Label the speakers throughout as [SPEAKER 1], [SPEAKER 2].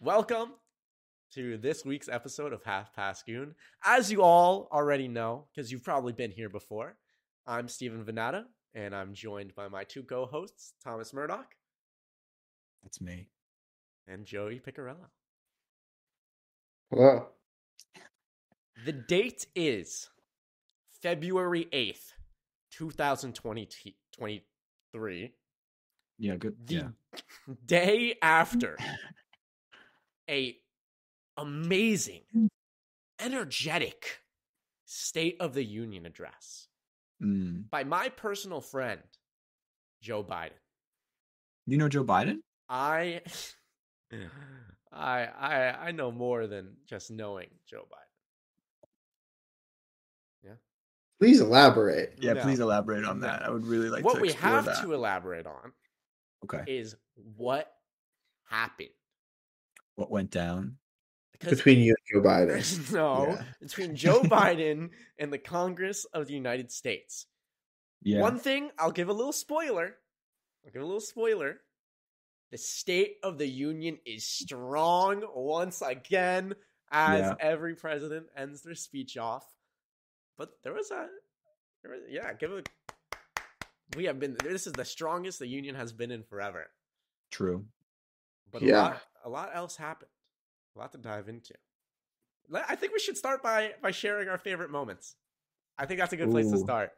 [SPEAKER 1] Welcome to this week's episode of Half Past Goon. As you all already know, because you've probably been here before, I'm Stephen Venata, and I'm joined by my two co-hosts, Thomas Murdoch
[SPEAKER 2] That's me.
[SPEAKER 1] and Joey Picarella.
[SPEAKER 3] Hello.
[SPEAKER 1] The date is February 8th, 2023.
[SPEAKER 2] Yeah, good.
[SPEAKER 1] The
[SPEAKER 2] Yeah.
[SPEAKER 1] day after a amazing, energetic State of the Union address
[SPEAKER 2] Mm.
[SPEAKER 1] by my personal friend, Joe Biden.
[SPEAKER 2] You know Joe Biden?
[SPEAKER 1] I I I I know more than just knowing Joe Biden. Yeah.
[SPEAKER 3] Please elaborate.
[SPEAKER 2] Yeah,
[SPEAKER 1] No.
[SPEAKER 2] please elaborate on
[SPEAKER 1] No.
[SPEAKER 2] that. I would really like
[SPEAKER 1] what
[SPEAKER 2] to
[SPEAKER 1] we have
[SPEAKER 2] that.
[SPEAKER 1] to elaborate on
[SPEAKER 2] Okay.
[SPEAKER 1] is what happened.
[SPEAKER 2] What went down?
[SPEAKER 1] Because
[SPEAKER 3] Between you and Joe Biden.
[SPEAKER 1] no,
[SPEAKER 2] Yeah.
[SPEAKER 1] between Joe Biden and the Congress of the United States.
[SPEAKER 2] Yeah.
[SPEAKER 1] One thing, I'll give a little spoiler. I'll give a little spoiler. The State of the Union is strong once again, as
[SPEAKER 2] Yeah.
[SPEAKER 1] every president ends their speech off. But there was a, there was, yeah, give it. We have been. This is the strongest the union has been in forever.
[SPEAKER 2] True.
[SPEAKER 1] But a
[SPEAKER 3] Yeah.
[SPEAKER 1] lot, a lot else happened. A lot to dive into. I think we should start by by sharing our favorite moments. I think that's a good place to start.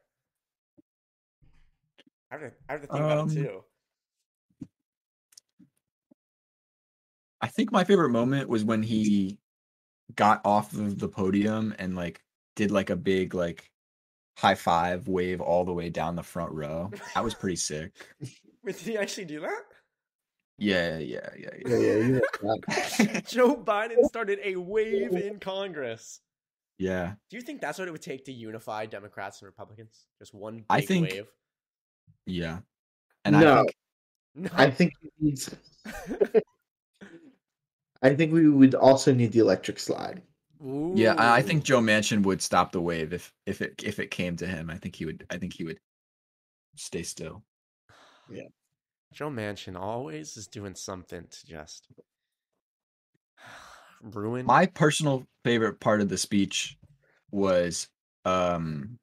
[SPEAKER 1] I have to, I have to think about
[SPEAKER 2] Um,
[SPEAKER 1] it too.
[SPEAKER 2] I think my favorite moment was when he got off of the podium and like did like a big like high five wave all the way down the front row. That was pretty sick.
[SPEAKER 1] Wait, did he actually do that?
[SPEAKER 2] Yeah, yeah, yeah,
[SPEAKER 3] Yeah,
[SPEAKER 2] yeah.
[SPEAKER 3] yeah, you.
[SPEAKER 1] Joe Biden started a wave in Congress.
[SPEAKER 2] Yeah.
[SPEAKER 1] Do you think that's what it would take to unify Democrats and Republicans? Just one big
[SPEAKER 2] I think-
[SPEAKER 1] wave?
[SPEAKER 2] Yeah. And I
[SPEAKER 3] No.
[SPEAKER 2] think
[SPEAKER 1] No.
[SPEAKER 3] I think he needs. I think we would also need the electric slide.
[SPEAKER 2] Yeah, I I think Joe Manchin would stop the wave if if it if it came to him. I think he would. I think he would stay still.
[SPEAKER 1] Joe Manchin always is doing something to just ruin.
[SPEAKER 2] My personal favorite part of the speech was um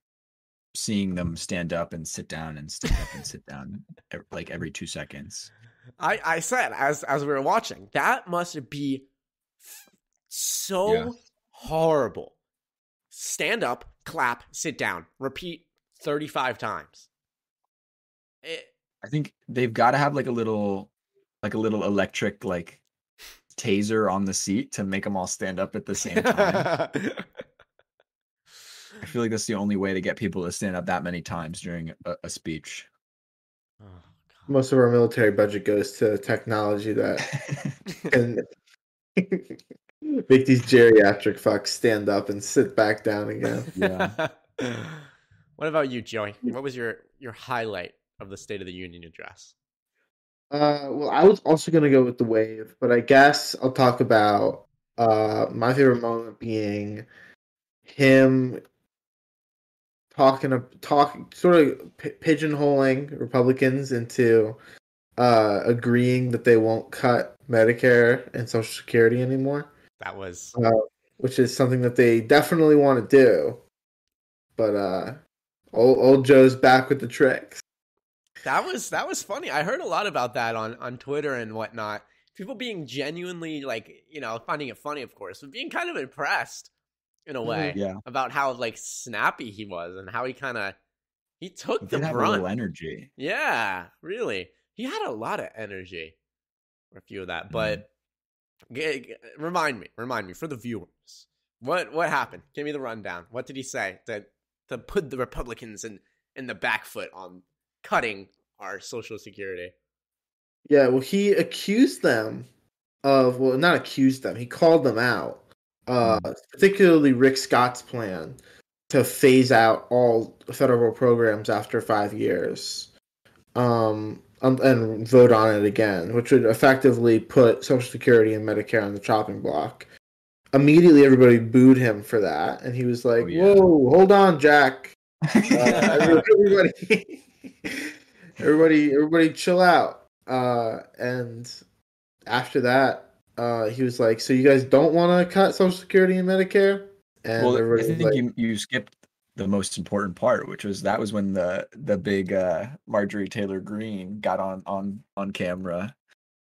[SPEAKER 2] seeing them stand up and sit down and stand up and sit down like every two seconds.
[SPEAKER 1] I I said as as we were watching that must be f- so
[SPEAKER 2] Yeah.
[SPEAKER 1] horrible. Stand up, clap, sit down, repeat thirty five times. It,
[SPEAKER 2] I think they've got to have like a little like a little electric like taser on the seat to make them all stand up at the same time. I feel like that's the only way to get people to stand up that many times during a, a speech.
[SPEAKER 1] Oh,
[SPEAKER 3] Most of our military budget goes to technology that can make these geriatric fucks stand up and sit back down again.
[SPEAKER 2] Yeah.
[SPEAKER 1] what about you, Joey? What was your your highlight of the State of the Union address?
[SPEAKER 3] Uh, well, I was also gonna go with the wave, but I guess I'll talk about uh my favorite moment being him talking talking sort of p- pigeonholing Republicans into uh agreeing that they won't cut Medicare and Social Security anymore,
[SPEAKER 1] That was
[SPEAKER 3] uh, which is something that they definitely want to do. But uh, old old Joe's back with the tricks.
[SPEAKER 1] That was that was funny. I heard a lot about that on on Twitter and whatnot. People being genuinely like you know finding it funny, of course, but being kind of impressed in a mm-hmm. way
[SPEAKER 2] Yeah.
[SPEAKER 1] about how like snappy he was and how he kind of he took
[SPEAKER 2] He
[SPEAKER 1] the
[SPEAKER 2] did have a
[SPEAKER 1] brunt.
[SPEAKER 2] energy.
[SPEAKER 1] Yeah, really. He had a lot of energy for a few of that. But mm-hmm. g- g- remind me, remind me for the viewers. What what happened? Give me the rundown. What did he say to to put the Republicans in in the back foot on cutting our social security?
[SPEAKER 3] Yeah, well, he accused them of well, not accused them. He called them out, uh, particularly Rick Scott's plan to phase out all federal programs after five years, um, um, and vote on it again, which would effectively put Social Security and Medicare on the chopping block. Immediately, everybody booed him for that, and he was like,
[SPEAKER 2] Oh, yeah.
[SPEAKER 3] "Whoa, hold on, Jack." Uh, everybody, everybody, everybody, chill out. Uh, and after that, uh, he was like, "So you guys don't want to cut Social Security and Medicare?" And
[SPEAKER 2] well, I think
[SPEAKER 3] like,
[SPEAKER 2] you you skipped the most important part, which was that was when the the big uh, Marjorie Taylor Greene got on on on camera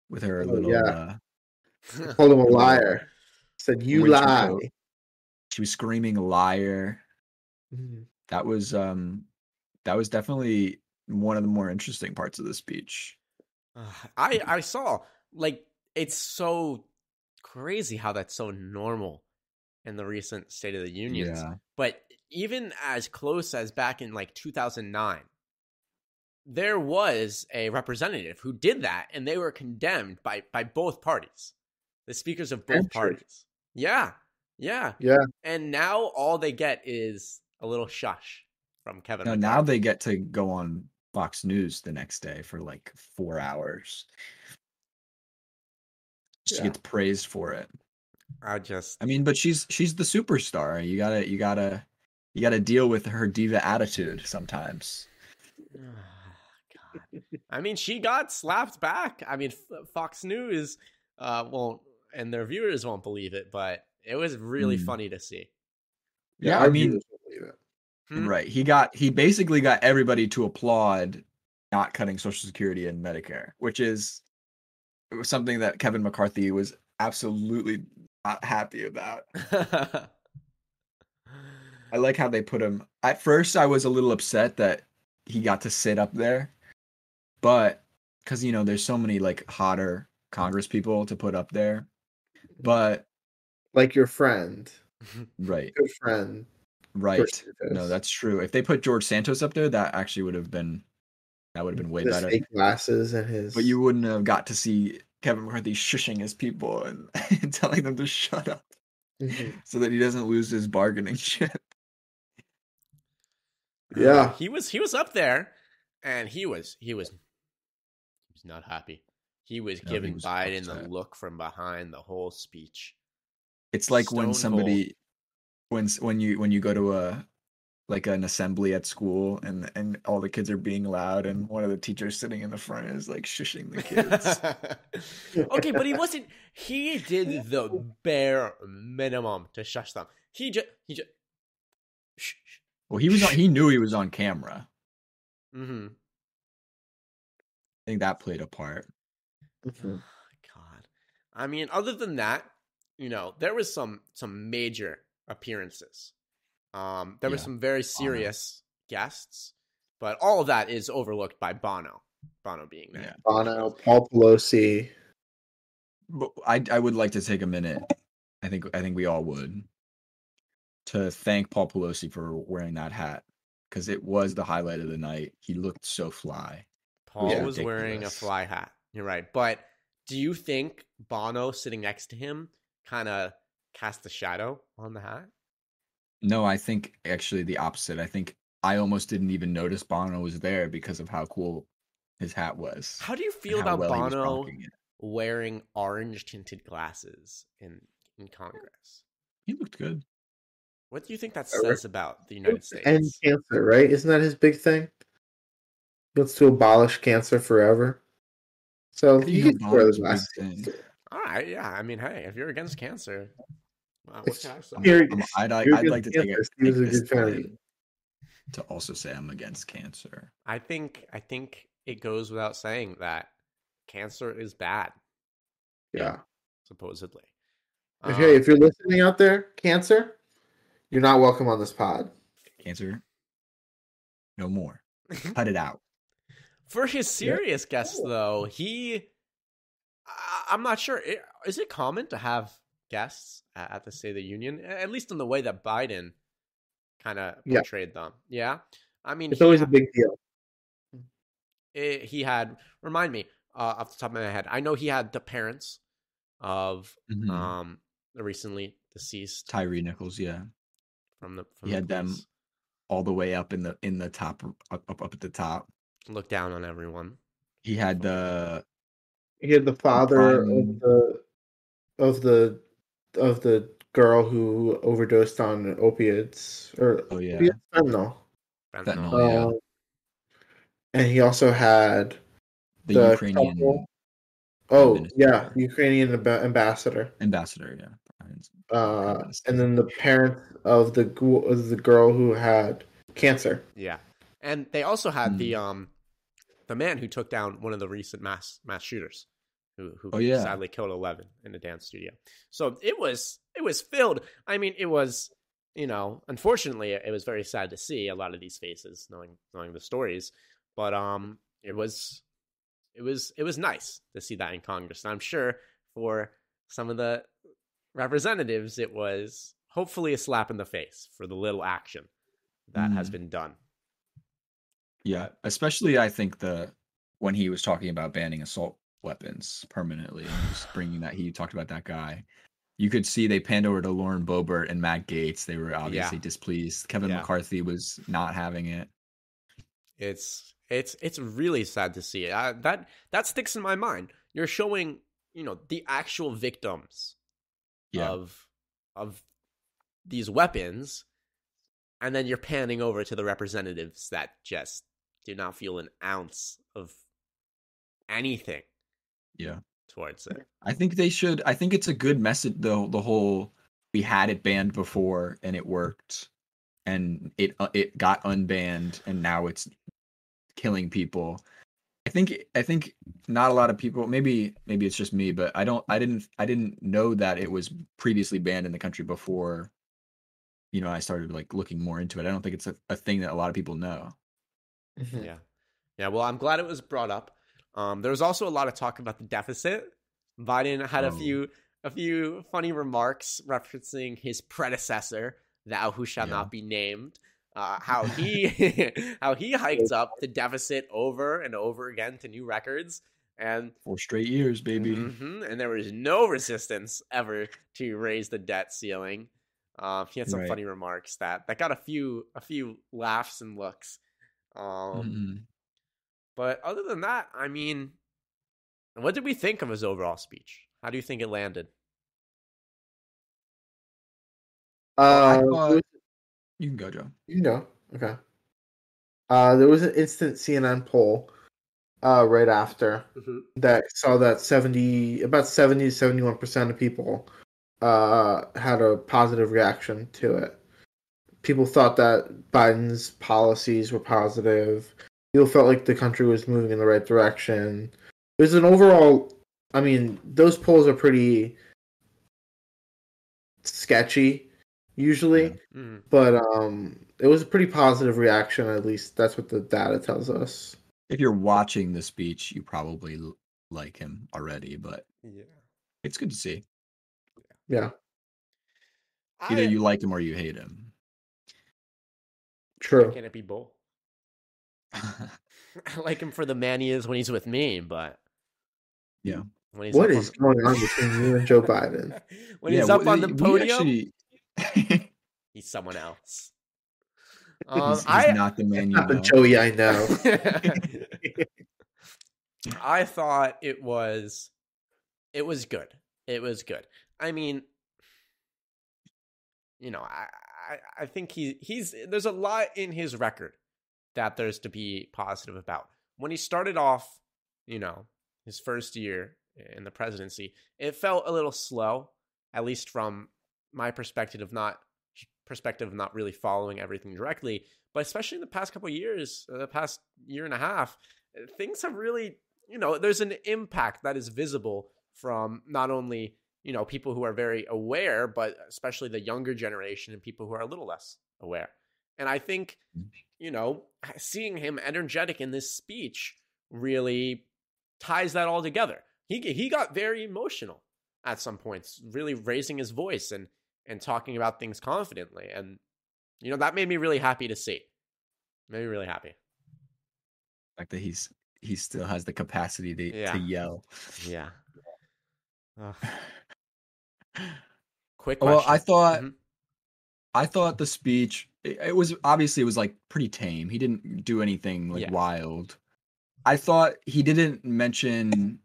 [SPEAKER 2] with her
[SPEAKER 3] Oh,
[SPEAKER 2] little.
[SPEAKER 3] yeah.
[SPEAKER 2] Uh,
[SPEAKER 3] called him a liar. Said you lie.
[SPEAKER 2] coat. she was screaming liar.
[SPEAKER 3] Mhm.
[SPEAKER 2] That was um that was definitely one of the more interesting parts of the speech.
[SPEAKER 1] I I saw like it's so crazy how that's so normal in the recent State of the Union.
[SPEAKER 2] Yeah.
[SPEAKER 1] But even as close as back in like 2009, there was a representative who did that, and they were condemned by by both parties, the speakers of both parties. Yeah, yeah,
[SPEAKER 3] Yeah.
[SPEAKER 1] And now all they get is a little shush from Kevin.
[SPEAKER 2] No, now they get to go on Fox News the next day for like four hours. She
[SPEAKER 3] Yeah.
[SPEAKER 2] gets praised for it.
[SPEAKER 1] I just
[SPEAKER 2] I mean, but she's she's the superstar. You gotta you gotta you gotta deal with her diva attitude sometimes.
[SPEAKER 1] God. I mean, she got slapped back. I mean, Fox News uh, won't, and their viewers won't believe it, but it was really
[SPEAKER 2] Hmm.
[SPEAKER 1] funny to see.
[SPEAKER 2] Yeah,
[SPEAKER 3] our
[SPEAKER 2] I mean,
[SPEAKER 3] viewers will believe it.
[SPEAKER 1] Hmm?
[SPEAKER 2] right. He got he basically got everybody to applaud not cutting Social Security and Medicare, which is it was something that Kevin McCarthy was absolutely not happy about. I like how they put him. At first, I was a little upset that he got to sit up there, but because you know, there's so many like hotter Congress people to put up there. But
[SPEAKER 3] Like your friend,
[SPEAKER 2] right,
[SPEAKER 3] Your friend.
[SPEAKER 2] Right. No, that's true. If they put George Santos up there, that actually would have been that would have been way
[SPEAKER 3] his
[SPEAKER 2] better.
[SPEAKER 3] fake glasses and his.
[SPEAKER 2] But you wouldn't have got to see Kevin McCarthy shushing his people and, and telling them to shut up
[SPEAKER 3] Mhm.
[SPEAKER 2] so that he doesn't lose his bargaining chip.
[SPEAKER 3] Yeah.
[SPEAKER 1] he was he was up there, and he was he was he was not happy. He was
[SPEAKER 2] No, he
[SPEAKER 1] giving
[SPEAKER 2] was
[SPEAKER 1] Biden the look from behind the whole speech.
[SPEAKER 2] It's like when
[SPEAKER 1] somebody. cold.
[SPEAKER 2] Somebody when when you when you go to a like an assembly at school and and all the kids are being loud and one of the teachers sitting in the front is like shushing the kids.
[SPEAKER 1] okay, but he wasn't. He did the bare minimum to shush them. He just he just. Shh, shh.
[SPEAKER 2] well, he was on, he knew he was on camera.
[SPEAKER 1] Mm-hmm.
[SPEAKER 2] I think that played a part.
[SPEAKER 3] Mhm.
[SPEAKER 1] God, I mean, other than that, you know, there was some some major appearances. Um, there was
[SPEAKER 2] Yeah,
[SPEAKER 1] some very serious guests, but all of that is overlooked by Bono. Bono being there.
[SPEAKER 2] Yeah.
[SPEAKER 3] Bono, Paul Pelosi.
[SPEAKER 2] But I I would like to take a minute. I think I think we all would to thank Paul Pelosi for wearing that hat because it was the highlight of the night. He looked so fly.
[SPEAKER 1] Paul
[SPEAKER 3] Yeah.
[SPEAKER 1] was wearing a fly hat. You're right. But do you think Bono sitting next to him kind of cast a shadow on the hat?
[SPEAKER 2] No, I think actually the opposite. I think I almost didn't even notice Bono was there because of how cool his hat was.
[SPEAKER 1] How do you feel about
[SPEAKER 2] well
[SPEAKER 1] Bono wearing orange tinted glasses in in Congress?
[SPEAKER 2] He looked good.
[SPEAKER 1] What do you think that says about the United States?
[SPEAKER 3] End cancer, right? Isn't that his big thing? He wants to abolish cancer forever. So
[SPEAKER 2] I
[SPEAKER 3] you can wear those
[SPEAKER 2] is a big
[SPEAKER 3] glasses.
[SPEAKER 1] All right, ah, yeah. I mean, hey, if you're against cancer, wow, what can I say?
[SPEAKER 3] Here-
[SPEAKER 2] I'm- I'd, I'd, I'd like to take, it, take
[SPEAKER 3] a
[SPEAKER 2] this
[SPEAKER 3] good
[SPEAKER 2] time to also say I'm against cancer.
[SPEAKER 1] I think I think it goes without saying that cancer is bad,
[SPEAKER 3] Yeah.
[SPEAKER 1] supposedly.
[SPEAKER 3] Okay,
[SPEAKER 1] Um,
[SPEAKER 3] if you're listening out there, cancer, you're not welcome on this pod.
[SPEAKER 2] Cancer, no more. Cut it out.
[SPEAKER 1] For his serious guests, though, he. I- I'm not sure. I- Is it common to have guests at the State of the Union? At least in the way that Biden kind of
[SPEAKER 3] Yeah.
[SPEAKER 1] portrayed them. Yeah. I mean,
[SPEAKER 3] It's
[SPEAKER 1] he
[SPEAKER 3] always a big deal.
[SPEAKER 1] it, he had. Remind me uh, off the top of my head. I know he had the parents of
[SPEAKER 2] Mhm.
[SPEAKER 1] um the recently deceased
[SPEAKER 2] Tyree Nichols, yeah,
[SPEAKER 1] from the. From
[SPEAKER 2] he
[SPEAKER 1] the
[SPEAKER 2] had them all the way up in the in the top, up up, up at the top.
[SPEAKER 1] look down on everyone.
[SPEAKER 2] He had the
[SPEAKER 3] He had the father
[SPEAKER 2] prime-
[SPEAKER 3] of the of the of the girl who overdosed on opiates or
[SPEAKER 2] oh yeah,
[SPEAKER 3] opiates? fentanyl.
[SPEAKER 1] Fentanyl.
[SPEAKER 2] Oh, yeah.
[SPEAKER 3] Um, and he also had
[SPEAKER 2] the,
[SPEAKER 3] the
[SPEAKER 2] Ukrainian
[SPEAKER 3] couple Oh
[SPEAKER 2] Minister.
[SPEAKER 3] yeah, Ukrainian amb- ambassador.
[SPEAKER 2] ambassador. Yeah.
[SPEAKER 3] Uh, and then the parents of the of the girl who had cancer.
[SPEAKER 1] Yeah, and they also had
[SPEAKER 2] Hmm.
[SPEAKER 1] the um, the man who took down one of the recent mass mass shooters, who who
[SPEAKER 2] Oh, yeah.
[SPEAKER 1] sadly killed eleven in a dance studio. So it was it was filled. I mean, it was you know, unfortunately, it was very sad to see a lot of these faces, knowing knowing the stories. But um, it was it was it was nice to see that in Congress. And I'm sure for some of the representatives, it was hopefully a slap in the face for the little action that has
[SPEAKER 2] Mm.
[SPEAKER 1] been done.
[SPEAKER 2] Yeah, especially I think the when he was talking about banning assault weapons permanently, and was bringing that he talked about that guy. You could see they panned over to Lauren Boebert and Matt Gaetz. They were obviously displeased. Kevin
[SPEAKER 1] Yeah.
[SPEAKER 2] McCarthy was not having it.
[SPEAKER 1] It's it's it's really sad to see it. I, that that sticks in my mind. You're showing, you know, the actual victims
[SPEAKER 2] Yeah,
[SPEAKER 1] of of these weapons, and then you're panning over to the representatives that just do not feel an ounce of anything
[SPEAKER 2] yeah.
[SPEAKER 1] towards it.
[SPEAKER 2] I think they should. I think it's a good message. though. the whole we had it banned before and it worked, and it uh, it got unbanned and now it's killing people. I think I think not a lot of people. Maybe maybe it's just me, but I don't. I didn't. I didn't know that it was previously banned in the country before. You know, I started like looking more into it. I don't think it's a, a thing that a lot of people know.
[SPEAKER 3] Mhm.
[SPEAKER 1] Yeah. Yeah, well, I'm glad it was brought up. Um, there was also a lot of talk about the deficit. Biden had a
[SPEAKER 2] Oh.
[SPEAKER 1] few a few funny remarks referencing his predecessor, thou who shall
[SPEAKER 2] Yeah.
[SPEAKER 1] not be named. Uh, how he how he hiked up the deficit over and over again to new records, and
[SPEAKER 2] Four straight years, baby.
[SPEAKER 1] Mhm, and there was no resistance ever to raise the debt ceiling. Uh, he had some
[SPEAKER 2] Right.
[SPEAKER 1] funny remarks that that got a few a few laughs and looks. Um,
[SPEAKER 2] Mhm.
[SPEAKER 1] But other than that, I mean, what did we think of his overall speech? How do you think it landed?
[SPEAKER 3] Uh,
[SPEAKER 2] thought-
[SPEAKER 3] there was-
[SPEAKER 2] You can go, Joe.
[SPEAKER 3] you can go. Okay. Uh, there was an instant CNN poll uh, right after that saw that 70 about 70 to 71 percent of people uh, had a positive reaction to it people thought that biden's policies were positive people felt like the country was moving in the right direction there's an overall i mean those polls are pretty sketchy usually
[SPEAKER 2] Yeah.
[SPEAKER 1] Mhm.
[SPEAKER 3] but um it was a pretty positive reaction at least that's what the data tells us
[SPEAKER 2] If you're watching the speech, you probably like him already, but
[SPEAKER 1] Yeah.
[SPEAKER 2] it's good to see.
[SPEAKER 3] yeah
[SPEAKER 2] Either
[SPEAKER 1] I-
[SPEAKER 2] you like him or you hate him.
[SPEAKER 3] true
[SPEAKER 1] Can it be both? I like him for the man he is when he's with me, but
[SPEAKER 2] Yeah.
[SPEAKER 1] when he's
[SPEAKER 3] what
[SPEAKER 1] up
[SPEAKER 3] is
[SPEAKER 1] on
[SPEAKER 3] going on between you and joe biden
[SPEAKER 1] the... when he's up
[SPEAKER 2] well,
[SPEAKER 1] on the podium,
[SPEAKER 2] actually-
[SPEAKER 1] he's someone else. Um,
[SPEAKER 2] he's, he's
[SPEAKER 1] I
[SPEAKER 2] not the man you
[SPEAKER 3] not the
[SPEAKER 2] know.
[SPEAKER 3] joey i know
[SPEAKER 1] I thought it was it was good. It was good. I mean, you know, I I, I think he he's there's a lot in his record that there's to be positive about. When he started off, you know, his first year in the presidency, it felt a little slow, at least from my perspective of not perspective of not really following everything directly. But especially in the past couple years, uh, the past year and a half, uh, things have really, you know, there's an impact that is visible from not only you know people who are very aware, but especially the younger generation and people who are a little less aware. And I think, you know, seeing him energetic in this speech really ties that all together. He he got very emotional at some points, really raising his voice and and talking about things confidently, and you know that made me really happy to see. Made me really happy.
[SPEAKER 2] The fact that he's he still has the capacity to,
[SPEAKER 1] Yeah.
[SPEAKER 2] to yell.
[SPEAKER 1] Yeah. Quick
[SPEAKER 2] Well. I thought
[SPEAKER 1] Mhm.
[SPEAKER 2] I thought the speech it, it was obviously it was like pretty tame. He didn't do anything like
[SPEAKER 1] Yeah.
[SPEAKER 2] wild. I thought he didn't mention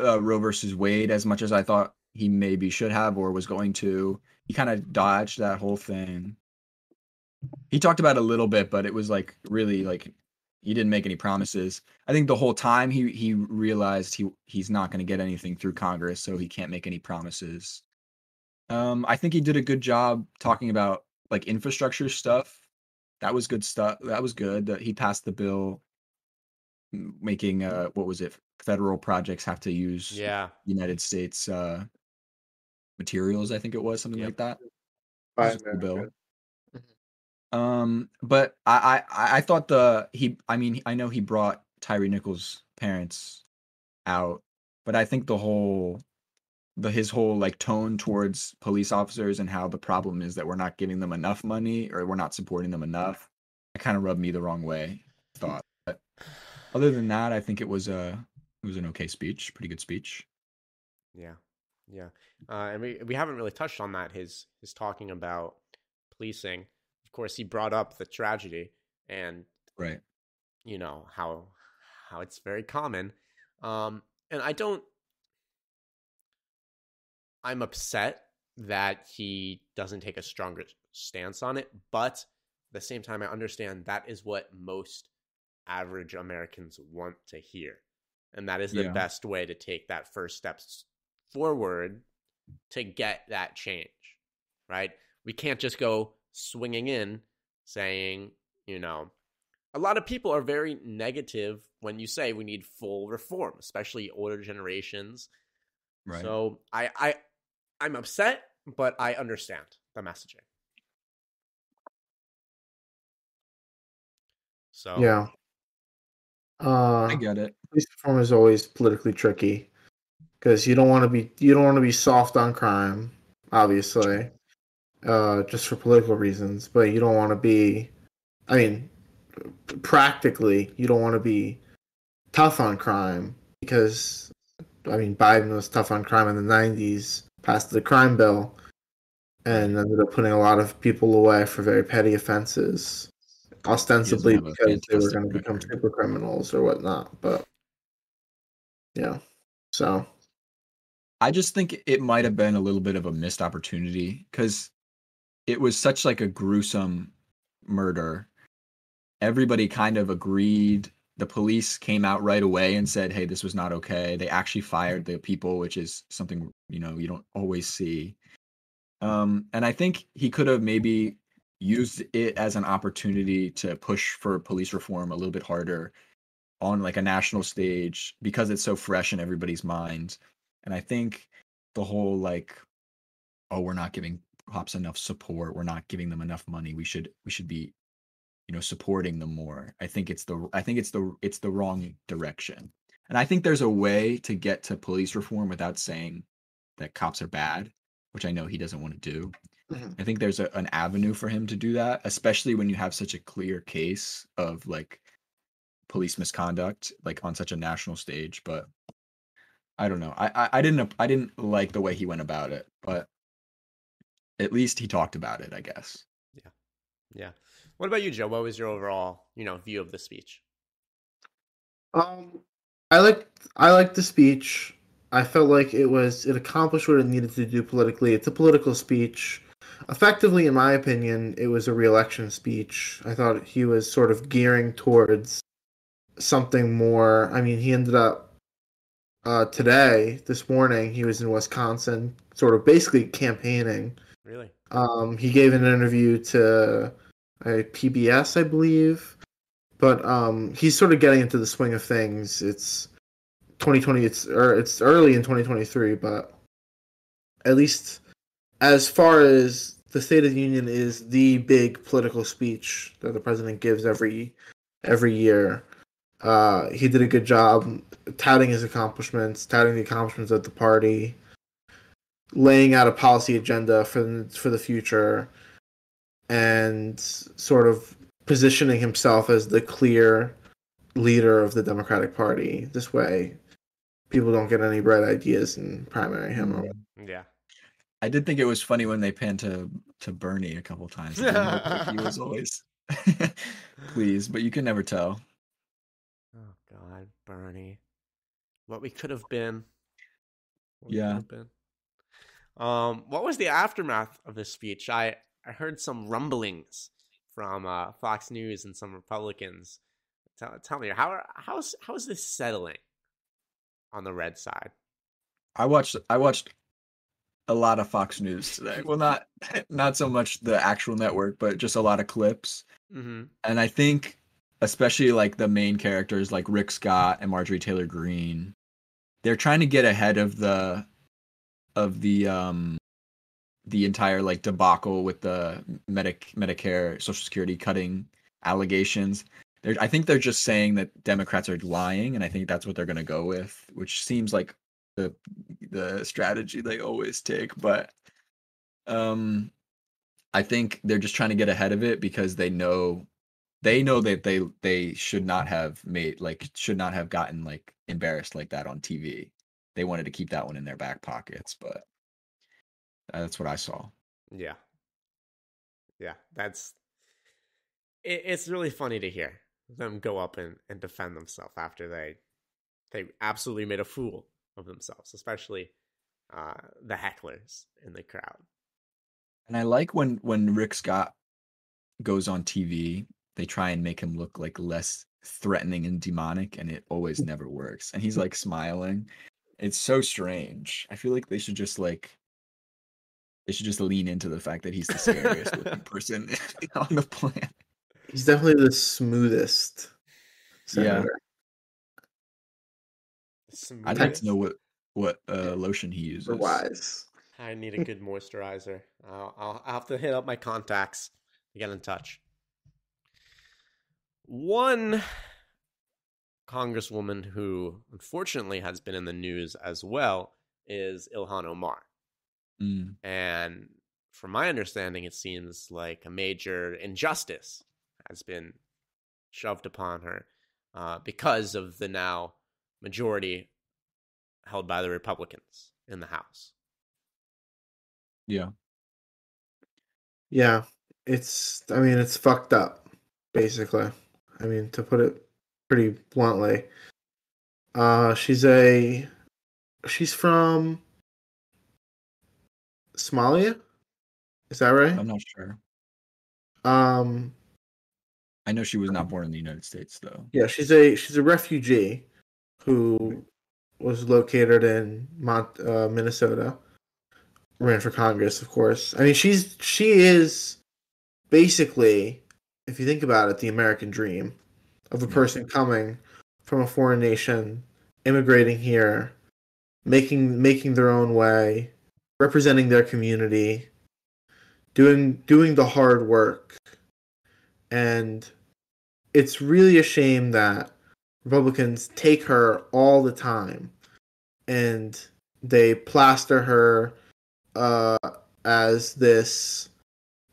[SPEAKER 2] uh, Roe versus Wade as much as I thought he maybe should have or was going to. He kind of dodged that whole thing. He talked about it a little bit, but it was like really like he didn't make any promises. I think the whole time he he realized he he's not going to get anything through Congress, so he can't make any promises. Um, I think he did a good job talking about like infrastructure stuff. That was good stuff. That was good. That he passed the bill making uh what was it? Federal projects have to use
[SPEAKER 1] Yeah.
[SPEAKER 2] United States uh materials. I think it was something
[SPEAKER 1] Yep.
[SPEAKER 2] like that.
[SPEAKER 3] Buy
[SPEAKER 2] This bill. Um, but I, I I thought the he I mean I know he brought Tyree Nichols' parents out, but I think the whole the his whole like tone towards police officers and how the problem is that we're not giving them enough money or we're not supporting them enough, it kind of rubbed me the wrong way. Thought, but other than that, I think it was a it was an okay speech, pretty good speech.
[SPEAKER 1] Yeah, yeah, uh, and we we haven't really touched on that. His his talking about policing. Of course, he brought up the tragedy and
[SPEAKER 2] Right.
[SPEAKER 1] you know how how it's very common. Um, and I don't. I'm upset that he doesn't take a stronger stance on it, but at the same time, I understand that is what most average Americans want to hear, and that is the
[SPEAKER 2] Yeah.
[SPEAKER 1] best way to take that first steps forward to get that change. Right? We can't just go swinging in saying, you know, a lot of people are very negative when you say we need full reform, especially older generations.
[SPEAKER 2] Right.
[SPEAKER 1] So I, I, I'm upset, but I understand the messaging. So
[SPEAKER 3] Yeah. Uh,
[SPEAKER 2] I get it.
[SPEAKER 3] police reform is always politically tricky because you don't want to be you don't want to be soft on crime, obviously, uh, just for political reasons. But you don't want to be, I mean, practically, you don't want to be tough on crime because, I mean, Biden was tough on crime in the '90s, passed the crime bill, and ended up putting a lot of people away for very petty offenses ostensibly because they were going to become super criminals or whatnot. But yeah, so
[SPEAKER 2] I just think it might have been a little bit of a missed opportunity because it was such like a gruesome murder. Everybody kind of agreed. The police came out right away and said, "Hey, this was not okay." They actually fired the people, which is something you know you don't always see. Um, and I think he could have maybe used it as an opportunity to push for police reform a little bit harder on like a national stage because it's so fresh in everybody's minds. And I think the whole like, oh, we're not giving cops enough support. We're not giving them enough money. We should we should be, you know, supporting them more. I think it's the I think it's the it's the wrong direction. And I think there's a way to get to police reform without saying that cops are bad, which I know he doesn't want to do.
[SPEAKER 3] Mhm.
[SPEAKER 2] I think there's a, an avenue for him to do that, especially when you have such a clear case of like police misconduct, like on such a national stage. But I don't know. I, I I didn't I didn't like the way he went about it, but at least he talked about it. I guess.
[SPEAKER 1] Yeah yeah. What about you, Joe? What was your overall, you know, view of the speech?
[SPEAKER 3] Um, I like I like the speech. I felt like it was it accomplished what it needed to do politically. It's a political speech. Effectively, in my opinion, it was a re-election speech. I thought he was sort of gearing towards something more. I mean, he ended up uh, today, this morning, he was in Wisconsin, sort of basically campaigning.
[SPEAKER 1] Really?
[SPEAKER 3] Um, he gave an interview to PBS, I believe, but um, he's sort of getting into the swing of things. It's 2020. It's or it's early in 2023, but at least as far as the State of the Union is the big political speech that the president gives every every year. Uh, he did a good job touting his accomplishments, touting the accomplishments of the party, laying out a policy agenda for the, for the future, and sort of positioning himself as the clear leader of the Democratic Party. This way, people don't get any bright ideas and primary him. Or
[SPEAKER 1] Yeah.
[SPEAKER 2] I did think it was funny when they panned to to Bernie a couple times. It didn't look like he was always pleased, but you can never tell.
[SPEAKER 1] Oh God, Bernie. What we could have been. What
[SPEAKER 2] Yeah.
[SPEAKER 1] have been. Um, what was the aftermath of this speech? I I heard some rumblings from uh, Fox News and some Republicans Tell, tell me how how's how's this settling on the red side?
[SPEAKER 2] I watched I watched a lot of Fox News today. Well, not not so much the actual network, but just a lot of clips.
[SPEAKER 1] Mm-hmm.
[SPEAKER 2] And I think especially like the main characters like Rick Scott and Marjorie Taylor Greene, they're trying to get ahead of the of the um the entire like debacle with the Medic Medicare Social Security cutting allegations. They're, I think they're just saying that Democrats are lying, and I think that's what they're going to go with, which seems like the the strategy they always take. But um, I think they're just trying to get ahead of it because they know they know that they they should not have made like should not have gotten like embarrassed like that on TV. They wanted to keep that one in their back pockets, but that's what I saw.
[SPEAKER 1] Yeah. Yeah, that's it, it's really funny to hear them go up and, and defend themselves after they they absolutely made a fool of themselves, especially uh, the hecklers in the crowd.
[SPEAKER 2] And I like when when Rick Scott goes on TV, they try and make him look like less threatening and demonic, and it always never works. And he's like smiling. It's so strange. I feel like they should just like they should just lean into the fact that he's the scariest looking person on the planet.
[SPEAKER 3] He's definitely the smoothest.
[SPEAKER 2] Yeah.
[SPEAKER 3] senator.
[SPEAKER 2] I'd like to know what what uh, lotion he uses.
[SPEAKER 3] For wise.
[SPEAKER 1] I need a good moisturizer. I'll, I'll, I'll have to hit up my contacts to get in touch. One congresswoman who unfortunately has been in the news as well is Ilhan Omar.
[SPEAKER 2] Mm,
[SPEAKER 1] And from my understanding, it seems like a major injustice has been shoved upon her uh, because of the now majority held by the Republicans in the House.
[SPEAKER 2] yeah.
[SPEAKER 3] Yeah. It's I mean it's fucked up, basically. I mean, to put it pretty bluntly. Uh she's a she's from Somalia? Is that right?
[SPEAKER 2] I'm not sure.
[SPEAKER 3] Um
[SPEAKER 2] I know she was not born in the United States though.
[SPEAKER 3] Yeah, she's a she's a refugee who was located in Mont, uh, Minnesota. Ran for Congress, of course. I mean, she's she is basically, if you think about it, the American dream of a person coming from a foreign nation, immigrating here, making making their own way, representing their community, doing doing the hard work, and it's really a shame that Republicans take her all the time and they plaster her uh, as this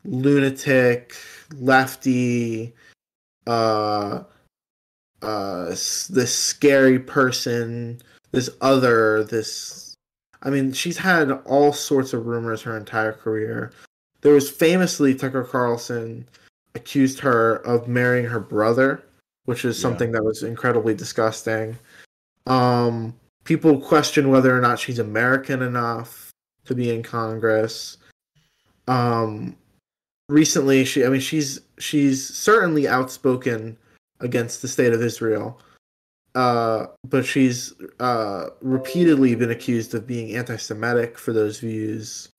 [SPEAKER 3] lunatic, lefty, uh, uh, this scary person, this other, this. I mean, she's had all sorts of rumors her entire career. There was famously Tucker Carlson accused her of marrying her brother, which is
[SPEAKER 2] Yeah.
[SPEAKER 3] something that was incredibly disgusting. Um, people question whether or not she's American enough to be in Congress. Um, recently, she I mean she's she's certainly outspoken against the state of Israel. Uh, but she's uh, repeatedly been accused of being anti-Semitic for those views.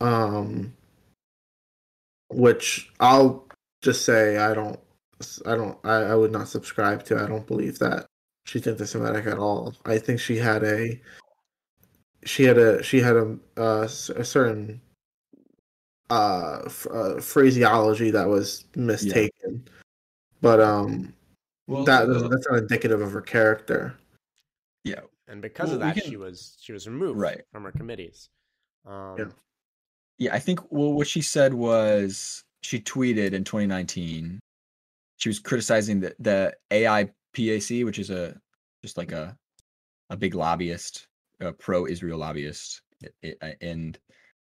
[SPEAKER 3] Um, which I'll just say I don't I don't I, I would not subscribe to. I don't believe that she's anti-Semitic at all. I think she had a she had a she had a uh, a certain uh, uh phraseology that was mistaken. But um
[SPEAKER 2] Well,
[SPEAKER 3] that
[SPEAKER 2] uh,
[SPEAKER 3] that's not indicative of her character.
[SPEAKER 2] yeah,
[SPEAKER 1] And because
[SPEAKER 2] Well,
[SPEAKER 1] of that,
[SPEAKER 2] can-
[SPEAKER 1] she was she was removed
[SPEAKER 2] Right.
[SPEAKER 1] from her committees. Um,
[SPEAKER 3] Yeah.
[SPEAKER 2] yeah. I think well, what she said was she tweeted in 2019. She was criticizing the the AIPAC, which is a just like a a big lobbyist, a pro-Israel lobbyist, i- i- and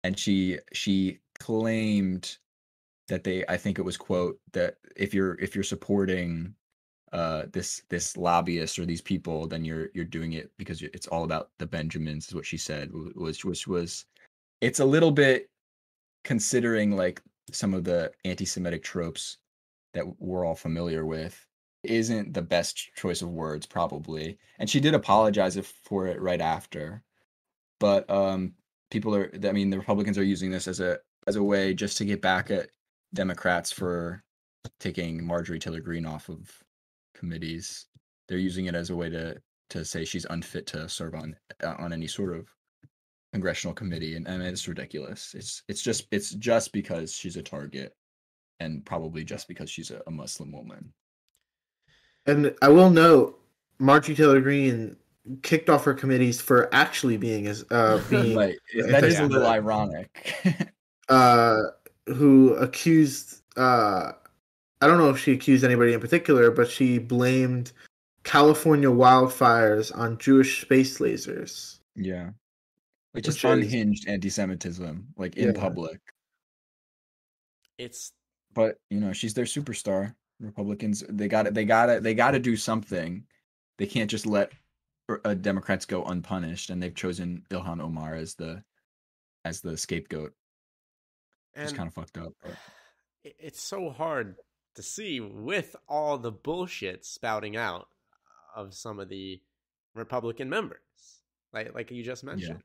[SPEAKER 2] and she she claimed that they I think it was quote that if you're if you're supporting uh this this lobbyist or these people then you're you're doing it because it's all about the Benjamins is what she said w- was which was it's a little bit considering like some of the anti-Semitic tropes that we're all familiar with isn't the best choice of words probably. And she did apologize for it right after. But um people are i mean the republicans are using this as a as a way just to get back at democrats for taking marjorie taylor greene off of committees they're using it as a way to to say she's unfit to serve on uh, on any sort of congressional committee and, and it's ridiculous. It's it's just it's just because she's a target and probably just because she's a, a muslim woman.
[SPEAKER 3] And I will note, Marjorie Taylor Greene kicked off her committees for actually being as uh being
[SPEAKER 2] right that is a little ironic.
[SPEAKER 3] Uh who accused uh I don't know if she accused anybody in particular, but she blamed California wildfires on Jewish space lasers.
[SPEAKER 2] yeah. Which, is
[SPEAKER 3] Which is-
[SPEAKER 2] unhinged anti-semitism like in
[SPEAKER 3] Yeah.
[SPEAKER 2] public.
[SPEAKER 1] It's
[SPEAKER 2] but you know she's their superstar. Republicans they got to they got to they got to do something. They can't just let uh, democrats go unpunished and they've chosen ilhan omar as the as the scapegoat. It's kind of fucked up but
[SPEAKER 1] it's so hard to see with all the bullshit spouting out of some of the Republican members, like like you just mentioned.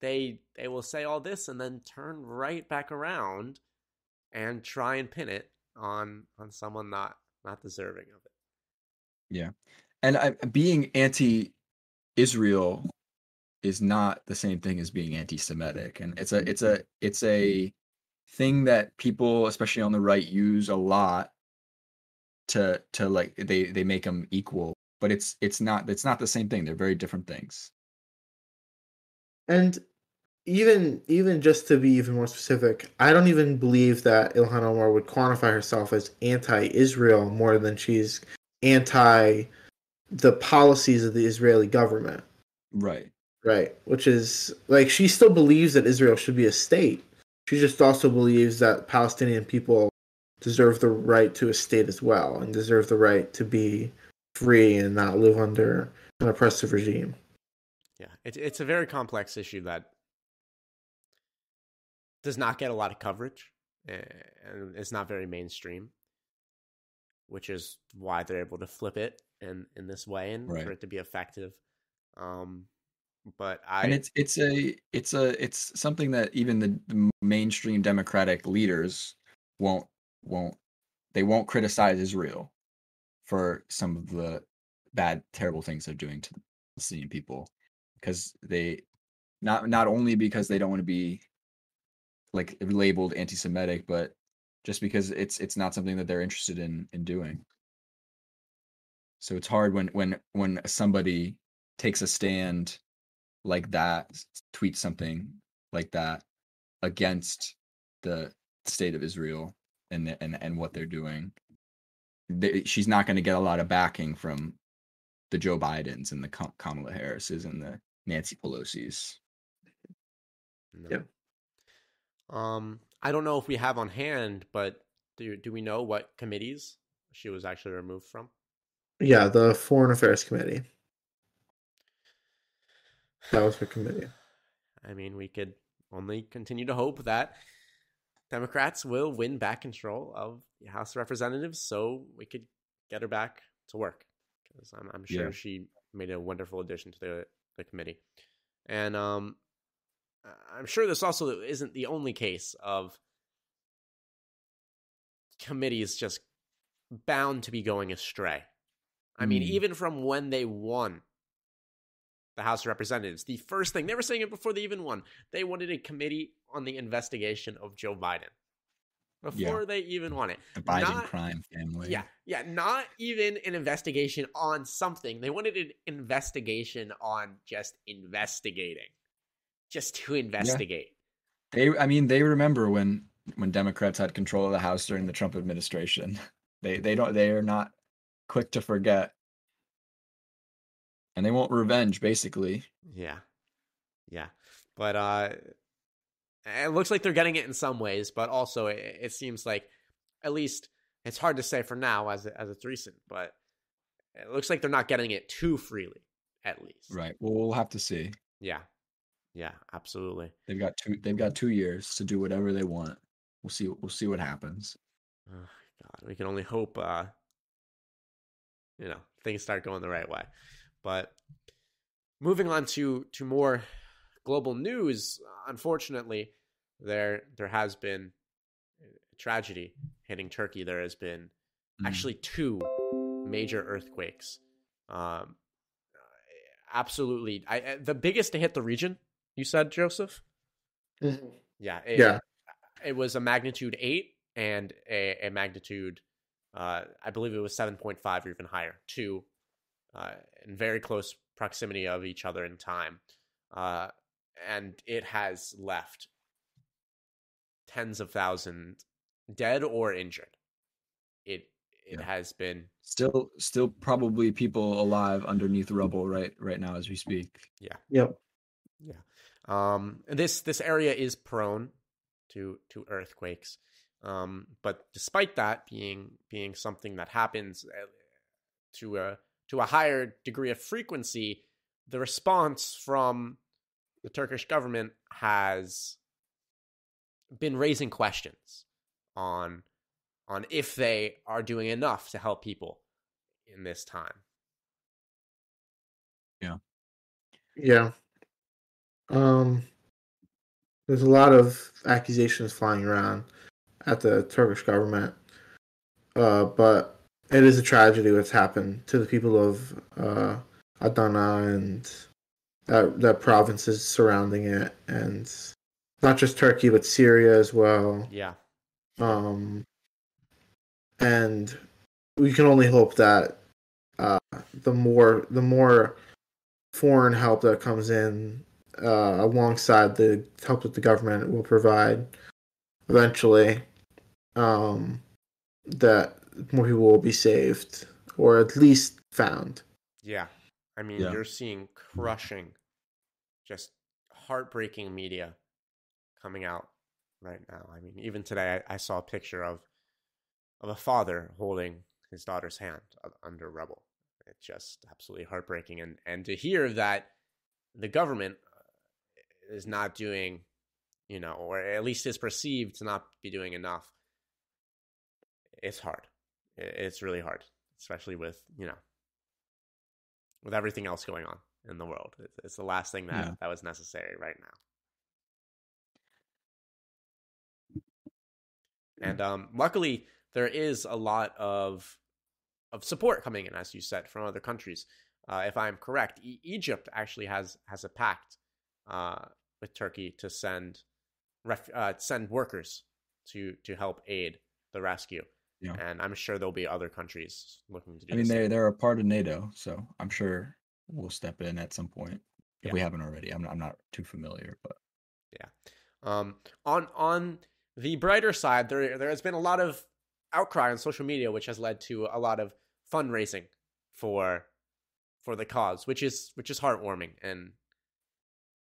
[SPEAKER 1] They they will say all this and then turn right back around and try and pin it on on someone not not deserving of it.
[SPEAKER 2] Yeah, and I, being anti-israel is not the same thing as being anti-semitic and it's a it's a it's a thing that people especially on the right use a lot to to like they they make them equal but it's it's not it's not the same thing they're very different things
[SPEAKER 3] And even even just to be even more specific, I don't even believe that Ilhan Omar would quantify herself as anti-Israel more than she's anti the policies of the Israeli government.
[SPEAKER 2] right
[SPEAKER 3] Right. Which is like she still believes that Israel should be a state. She just also believes that Palestinian people deserve the right to a state as well and deserve the right to be free and not live under an oppressive regime.
[SPEAKER 1] Yeah, it's it's a very complex issue that does not get a lot of coverage eh, and it's not very mainstream, which is why they're able to flip it in in this way and
[SPEAKER 2] Right.
[SPEAKER 1] for it to be effective. Um, but I
[SPEAKER 2] and it's it's a it's a it's something that even the, the mainstream democratic leaders won't won't they won't criticize israel for some of the bad terrible things they're doing to the palestinian people because they not not only because they don't want to be like labeled anti-semitic but just because it's it's not something that they're interested in in doing. So it's hard when when when somebody takes a stand like that s- tweets something like that against the state of Israel and the- and and what they're doing they, she's not going to get a lot of backing from the Joe Bidens and the Kamala Harrises and the Nancy Pelosi's
[SPEAKER 1] no.
[SPEAKER 3] Yeah.
[SPEAKER 1] Um, I don't know if we have on hand, but do do we know what committees she was actually removed from?
[SPEAKER 3] Yeah, the Foreign Affairs Committee. That was for committee.
[SPEAKER 1] I mean, we could only continue to hope that Democrats will win back control of the House of Representatives so we could get her back to work. Because I'm, I'm sure
[SPEAKER 2] Yeah.
[SPEAKER 1] she made a wonderful addition to the, the committee. And um, I'm sure this also isn't the only case of committees just bound to be going astray. I mean,
[SPEAKER 2] Mm.
[SPEAKER 1] even from when they won the House of Representatives, the first thing they were saying it before they even won, they wanted a committee on the investigation of Joe Biden. Before they even won it.
[SPEAKER 2] the Biden
[SPEAKER 1] Not-
[SPEAKER 2] crime family.
[SPEAKER 1] Yeah, yeah, not even an investigation on something. They wanted an investigation on just investigating, just to investigate.
[SPEAKER 2] they I mean they remember when when Democrats had control of the House during the Trump administration. They they don't they are not quick to forget and they want revenge basically
[SPEAKER 1] Yeah. Yeah. But uh it looks like they're getting it in some ways, but also it, it seems like at least it's hard to say for now as as it's recent, but it looks like they're not getting it too freely at least.
[SPEAKER 2] right well we'll have to see
[SPEAKER 1] Yeah. Yeah, absolutely.
[SPEAKER 2] They've got two. They've got two years to do whatever they want. We'll see. We'll see what happens.
[SPEAKER 1] Oh, God, we can only hope uh you know things start going the right way. But moving on to to more global news, unfortunately, there there has been a tragedy hitting Turkey. There has been
[SPEAKER 2] Mm.
[SPEAKER 1] actually two major earthquakes. Um, absolutely, I, the biggest to hit the region. You said Joseph.
[SPEAKER 3] Mhm.
[SPEAKER 1] Yeah, it,
[SPEAKER 3] Yeah.
[SPEAKER 1] It was a magnitude eight and a, a magnitude, uh, I believe it was seven point five or even higher. Two, uh, in very close proximity of each other in time, uh, and it has left tens of thousands dead or injured. It it
[SPEAKER 2] Yeah.
[SPEAKER 1] has been
[SPEAKER 2] Still, still probably people alive underneath rubble right right now as we speak. Yeah.
[SPEAKER 3] Yep. Yeah.
[SPEAKER 1] Um, this this area is prone to to earthquakes, um, but despite that being being something that happens uh, to a to a higher degree of frequency, the response from the Turkish government has been raising questions on on if they are doing enough to help people in this time.
[SPEAKER 3] Yeah. Yeah. Um, there's a lot of accusations flying around at the Turkish government, uh, but it is a tragedy what's happened to the people of uh, Adana and that that provinces surrounding it, and not just Turkey but Syria as well.
[SPEAKER 1] Yeah,
[SPEAKER 3] Um, and we can only hope that uh, the more the more foreign help that comes in uh, alongside the help that the government will provide eventually um, that more people will be saved or at least found
[SPEAKER 1] Yeah. I mean,
[SPEAKER 2] Yeah.
[SPEAKER 1] you're seeing crushing, just heartbreaking media coming out right now. I mean, even today, I, I saw a picture of of a father holding his daughter's hand under rubble. It's just absolutely heartbreaking, and and to hear that the government uh, is not doing, you know, or at least is perceived to not be doing enough. It's hard. It's really hard, especially with you know with everything else going on in the world. It's, it's the last thing that
[SPEAKER 2] Yeah.
[SPEAKER 1] that was necessary right now. And um, luckily, there is a lot of of support coming in, as you said, from other countries. Uh, if I'm correct, e- Egypt actually has has a pact uh, with Turkey to send ref- uh, send workers to to help aid the rescue.
[SPEAKER 2] Yeah.
[SPEAKER 1] And I'm sure there'll be other countries looking to do.
[SPEAKER 2] I mean,
[SPEAKER 1] the
[SPEAKER 2] they they're a part of NATO, so I'm sure we'll step in at some point if
[SPEAKER 1] Yeah.
[SPEAKER 2] we haven't already. I'm I'm not too familiar, but yeah.
[SPEAKER 1] Um, on on the brighter side, there there has been a lot of outcry on social media, which has led to a lot of fundraising for for the cause, which is which is heartwarming and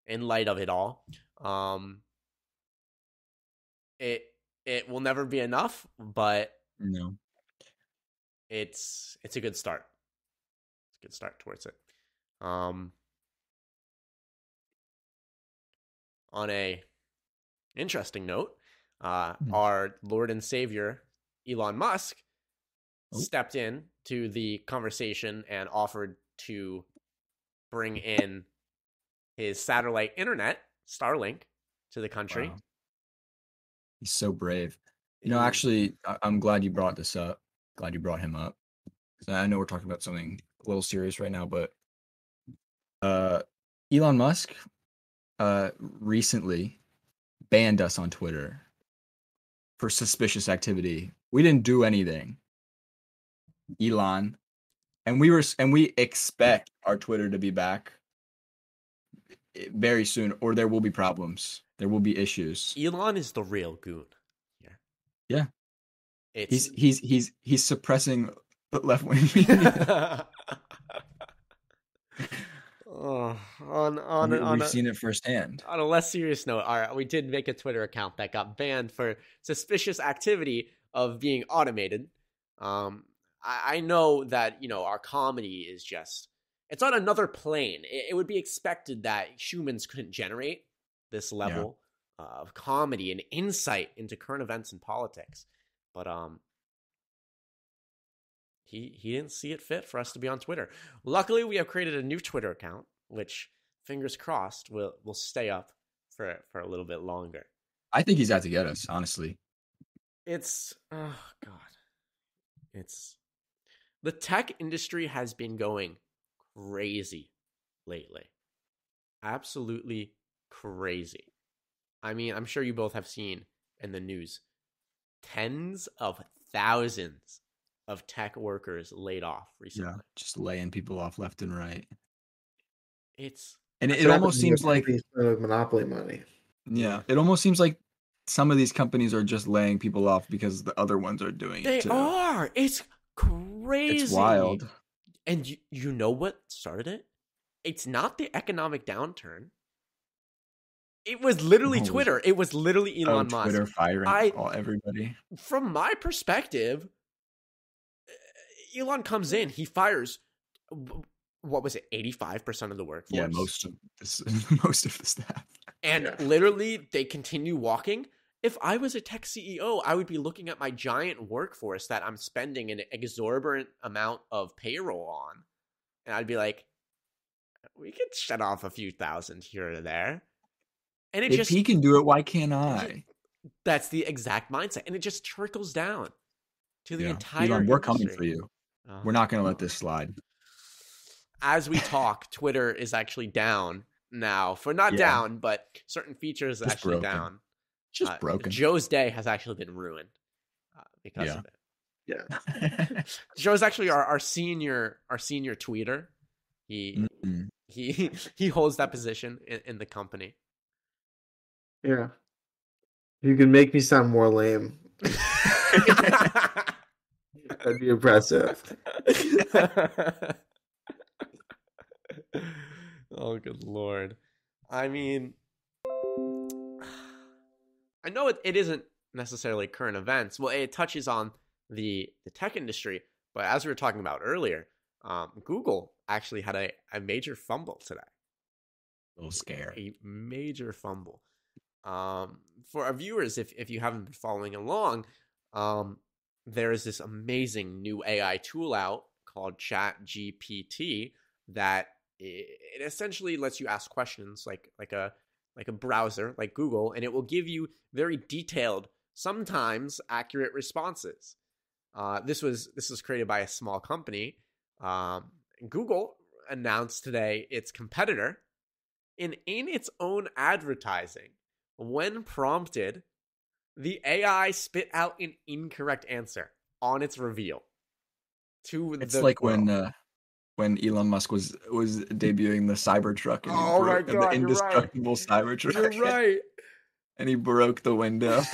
[SPEAKER 1] in light of it all. Um, it it will never be enough, but
[SPEAKER 2] no.
[SPEAKER 1] it's it's a good start. It's a good start towards it. Um, on a interesting note, uh,
[SPEAKER 2] Hmm.
[SPEAKER 1] our Lord and Savior Elon Musk
[SPEAKER 2] Oh.
[SPEAKER 1] stepped in to the conversation and offered to bring in his satellite internet, Starlink, to the country.
[SPEAKER 2] Wow. He's so brave. You know, actually, I- I'm glad you brought this up. Glad you brought him up. I know we're talking about something a little serious right now, but uh, Elon Musk uh, recently banned us on Twitter for suspicious activity. We didn't do anything, Elon, and we were and we expect our Twitter to be back eh, very soon, or there will be problems. There will be issues.
[SPEAKER 1] Elon is the real goon.
[SPEAKER 2] Yeah.
[SPEAKER 1] It's
[SPEAKER 2] He's he's he's he's suppressing the left wing
[SPEAKER 1] oh, on on
[SPEAKER 2] we,
[SPEAKER 1] on
[SPEAKER 2] have
[SPEAKER 1] a,
[SPEAKER 2] seen it firsthand.
[SPEAKER 1] on a less serious note, all right, we did make a Twitter account that got banned for suspicious activity of being automated. Um, I, I know that you know our comedy is just it's on another plane. It, it would be expected that humans couldn't generate this level of comedy and insight into current events and politics, but um, he he didn't see it fit for us to be on Twitter. Luckily, we have created a new Twitter account, which fingers crossed will will stay up for for a little bit longer.
[SPEAKER 2] I think he's out to get us, honestly.
[SPEAKER 1] It's oh god. It's the tech industry has been going crazy lately. Absolutely crazy. I mean, I'm sure you both have seen in the news tens of thousands of tech workers laid off recently.
[SPEAKER 2] Yeah, just laying people off left and right.
[SPEAKER 1] It's
[SPEAKER 2] And it, it almost seems like
[SPEAKER 3] companies monopoly money.
[SPEAKER 2] yeah, it almost seems like some of these companies are just laying people off because the other ones are doing
[SPEAKER 1] they
[SPEAKER 2] it too.
[SPEAKER 1] are. It's crazy.
[SPEAKER 2] It's wild.
[SPEAKER 1] And you, you know what started it? It's not the economic downturn. It was literally
[SPEAKER 2] No,
[SPEAKER 1] Twitter. It was literally
[SPEAKER 2] Oh,
[SPEAKER 1] Elon Musk.
[SPEAKER 2] Twitter firing
[SPEAKER 1] I-
[SPEAKER 2] all everybody.
[SPEAKER 1] From my perspective, Elon comes in, he fires what was it, 85% of the workforce?
[SPEAKER 2] Yeah, most of this, most of the staff.
[SPEAKER 1] And
[SPEAKER 3] Yeah.
[SPEAKER 1] literally, they continue walking. If I was a tech CEO, I would be looking at my giant workforce that I'm spending an exorbitant amount of payroll on. And I'd be like, we could shut off a few thousand here or there. And it
[SPEAKER 2] If
[SPEAKER 1] just,
[SPEAKER 2] he can do it, why can't I?
[SPEAKER 1] that's the exact mindset. And it just trickles down to the
[SPEAKER 2] Yeah.
[SPEAKER 1] entire
[SPEAKER 2] Elon, we're coming for you.
[SPEAKER 1] Oh.
[SPEAKER 2] We're not going to let this slide.
[SPEAKER 1] as we talk, Twitter is actually down now. For not
[SPEAKER 2] Yeah.
[SPEAKER 1] down, but certain features are
[SPEAKER 2] Just
[SPEAKER 1] actually
[SPEAKER 2] broken.
[SPEAKER 1] down.
[SPEAKER 2] Just
[SPEAKER 1] Uh,
[SPEAKER 2] broken.
[SPEAKER 1] Joe's day has actually been ruined uh, because
[SPEAKER 2] Yeah.
[SPEAKER 1] of it.
[SPEAKER 3] Yeah.
[SPEAKER 1] Joe's actually our, our senior our senior tweeter. He
[SPEAKER 2] Mm-mm.
[SPEAKER 1] he he holds that position in, in the company.
[SPEAKER 3] Yeah. You can make me sound more lame. That'd be impressive.
[SPEAKER 1] oh good lord. I mean I know it, it isn't necessarily current events. Well, it touches on the the tech industry, but as we were talking about earlier, um, Google actually had a, a major fumble today.
[SPEAKER 2] little scare.
[SPEAKER 1] A major fumble. Um, for our viewers, if if you haven't been following along, um, there is this amazing new AI tool out called ChatGPT that it essentially lets you ask questions like like a like a browser like Google, and it will give you very detailed, sometimes accurate responses. Uh, this was this was created by a small company. Um, Google announced today its competitor, in in its own advertising, when prompted, the AI spit out an incorrect answer on its reveal. To
[SPEAKER 2] It's like when uh, when Elon Musk was was debuting the Cybertruck and,
[SPEAKER 1] Oh my
[SPEAKER 2] broke-
[SPEAKER 1] God,
[SPEAKER 2] the
[SPEAKER 1] you're right.
[SPEAKER 2] indestructible Cybertruck,
[SPEAKER 1] You're right.
[SPEAKER 2] and he broke the window.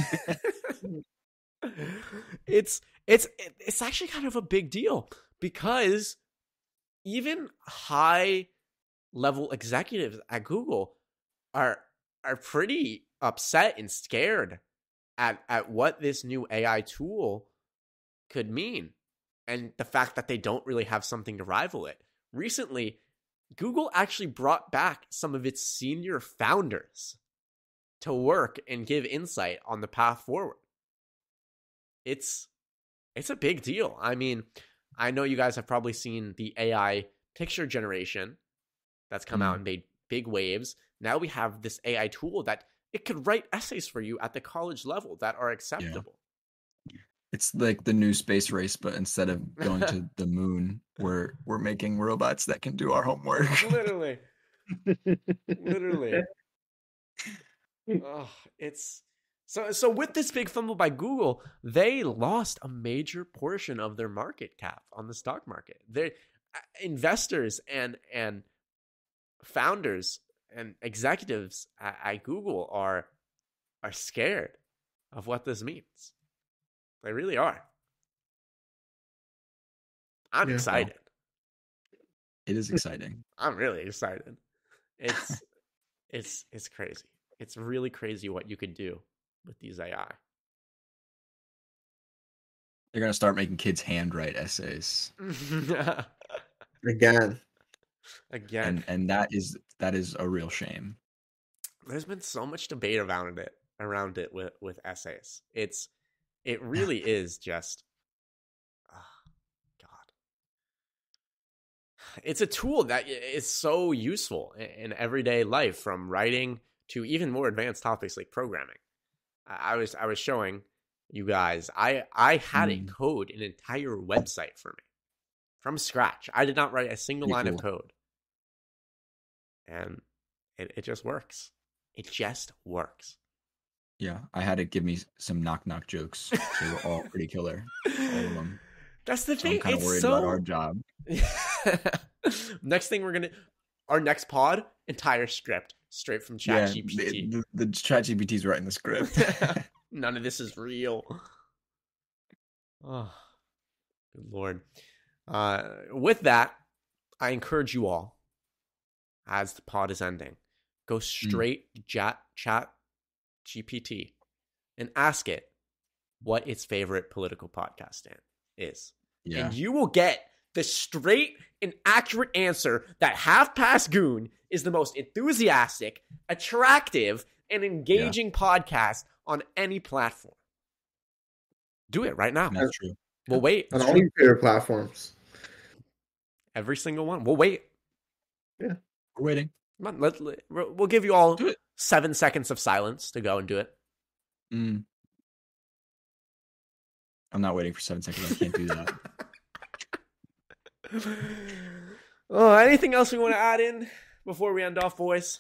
[SPEAKER 1] it's it's it's actually kind of a big deal because even high level executives at Google are are pretty upset and scared at at what this new AI tool could mean and the fact that they don't really have something to rival it. Recently, Google actually brought back some of its senior founders to work and give insight on the path forward. It's it's a big deal. I mean, I know you guys have probably seen the AI picture generation that's come out mm. and made big waves. Now we have this AI tool that it could write essays for you at the college level that are acceptable.
[SPEAKER 2] It's like the new space race, but instead of going to the moon, we're we're making robots that can do our homework.
[SPEAKER 1] Literally. Literally. oh, it's so so with this big fumble by Google, they lost a major portion of their market cap on the stock market. Their uh, investors and and founders and executives at, at Google are are scared of what this means. They really are. I'm
[SPEAKER 3] Yeah.
[SPEAKER 1] excited.
[SPEAKER 2] It is exciting.
[SPEAKER 1] I'm really excited. It's it's it's crazy. It's really crazy what you could do with these AI.
[SPEAKER 2] They're gonna start making kids handwrite essays,
[SPEAKER 3] Again.
[SPEAKER 1] Again,
[SPEAKER 2] and and that is that is a real shame.
[SPEAKER 1] there's been so much debate around it around it with with essays. It's it really is just oh, God. it's a tool that is so useful in everyday life, from writing to even more advanced topics like programming. I was I was showing you guys. I I had a
[SPEAKER 2] Mm.
[SPEAKER 1] code an entire website for me from scratch. I did not write a single
[SPEAKER 2] Pretty
[SPEAKER 1] line of code, and it it just works. It just works.
[SPEAKER 2] Yeah, I had to give me some knock knock jokes. They were all pretty killer. All of them.
[SPEAKER 1] That's the
[SPEAKER 2] So I'm
[SPEAKER 1] thing.
[SPEAKER 2] kind of
[SPEAKER 1] it's
[SPEAKER 2] worried
[SPEAKER 1] so
[SPEAKER 2] about our job.
[SPEAKER 1] next thing we're gonna our next pod entire script straight from
[SPEAKER 2] Yeah,
[SPEAKER 1] ChatGPT.
[SPEAKER 2] the, the, the ChatGPT's writing the script.
[SPEAKER 1] None of this is real. Oh, good lord. Uh, with that, I encourage you all, as the pod is ending, go hmm. straight to chat, chat GPT and ask it what its favorite political podcast is.
[SPEAKER 2] yeah,
[SPEAKER 1] And you will get the straight and accurate answer that Half Past Goon is the most enthusiastic, attractive, and engaging podcast on any platform. Do it right now.
[SPEAKER 2] that's true.
[SPEAKER 1] We'll wait.
[SPEAKER 3] on all your favorite platforms.
[SPEAKER 1] Every single one. We'll wait.
[SPEAKER 2] We're waiting.
[SPEAKER 1] Come on, let, let- we'll give you all seven seconds of silence to go and do it.
[SPEAKER 2] Mm. I'm not waiting for seven seconds. I can't do that.
[SPEAKER 1] oh, anything else we want to add in before we end off, boys?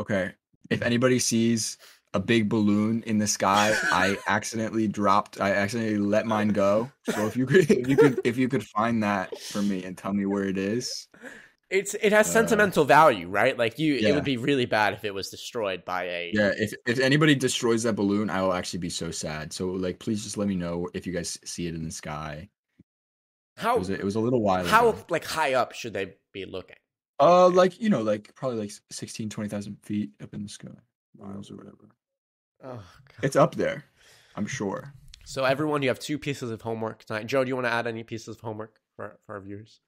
[SPEAKER 2] Okay. If anybody sees a big balloon in the sky, I accidentally dropped. I accidentally let mine go. So if you could, if you could, if you could find that for me and tell me where it is,
[SPEAKER 1] It's it has
[SPEAKER 2] Uh,
[SPEAKER 1] sentimental value, right? Like you, it would be really bad if it was destroyed by a.
[SPEAKER 2] yeah. If if anybody destroys that balloon, I will actually be so sad. So like, please just let me know if you guys see it in the sky. It
[SPEAKER 1] How
[SPEAKER 2] was a, it was a little while
[SPEAKER 1] how
[SPEAKER 2] ago.
[SPEAKER 1] like high up should they be looking?
[SPEAKER 2] Uh, like you know, like probably like 16, 20,000 feet up in the sky, miles or whatever.
[SPEAKER 1] Oh, God.
[SPEAKER 2] It's up there, I'm sure.
[SPEAKER 1] So everyone, you have two pieces of homework tonight. Joe, do you want to add any pieces of homework for for our viewers?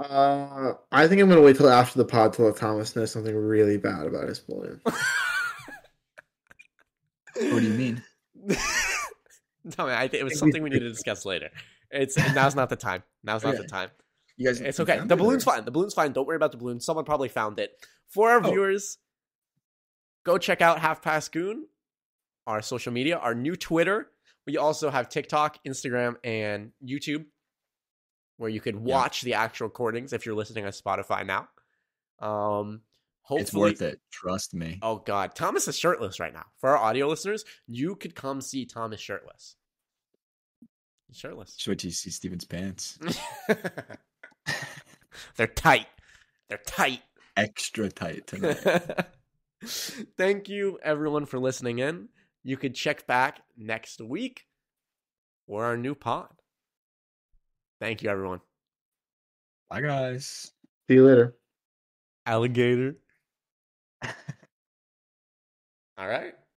[SPEAKER 3] Uh, I think I'm gonna wait till after the pod to let Thomas know something really bad about his balloon.
[SPEAKER 2] What do you mean?
[SPEAKER 1] Tell me, I think it was something we need to discuss later. It's now's not the time. Now's not the time.
[SPEAKER 2] You guys,
[SPEAKER 1] It's okay. The balloon's fine. The balloon's fine. Don't worry about the balloon. Someone probably found it. For our
[SPEAKER 2] Oh.
[SPEAKER 1] viewers, go check out Half Past Goon, our social media, our new Twitter. We also have TikTok, Instagram, and YouTube, where you could
[SPEAKER 2] Yeah.
[SPEAKER 1] watch the actual recordings if you're listening on Spotify now. Um, hopefully,
[SPEAKER 2] It's worth it. Trust me.
[SPEAKER 1] Oh God, Thomas is shirtless right now. For our audio listeners, you could come see Thomas shirtless. He's shirtless.
[SPEAKER 2] Should you see Steven's pants.
[SPEAKER 1] They're tight. They're tight.
[SPEAKER 2] Extra tight tonight.
[SPEAKER 1] Thank you, everyone, for listening in. You could check back next week for our new pod. Thank you, everyone.
[SPEAKER 2] Bye, guys.
[SPEAKER 3] See you later.
[SPEAKER 1] Alligator. All right.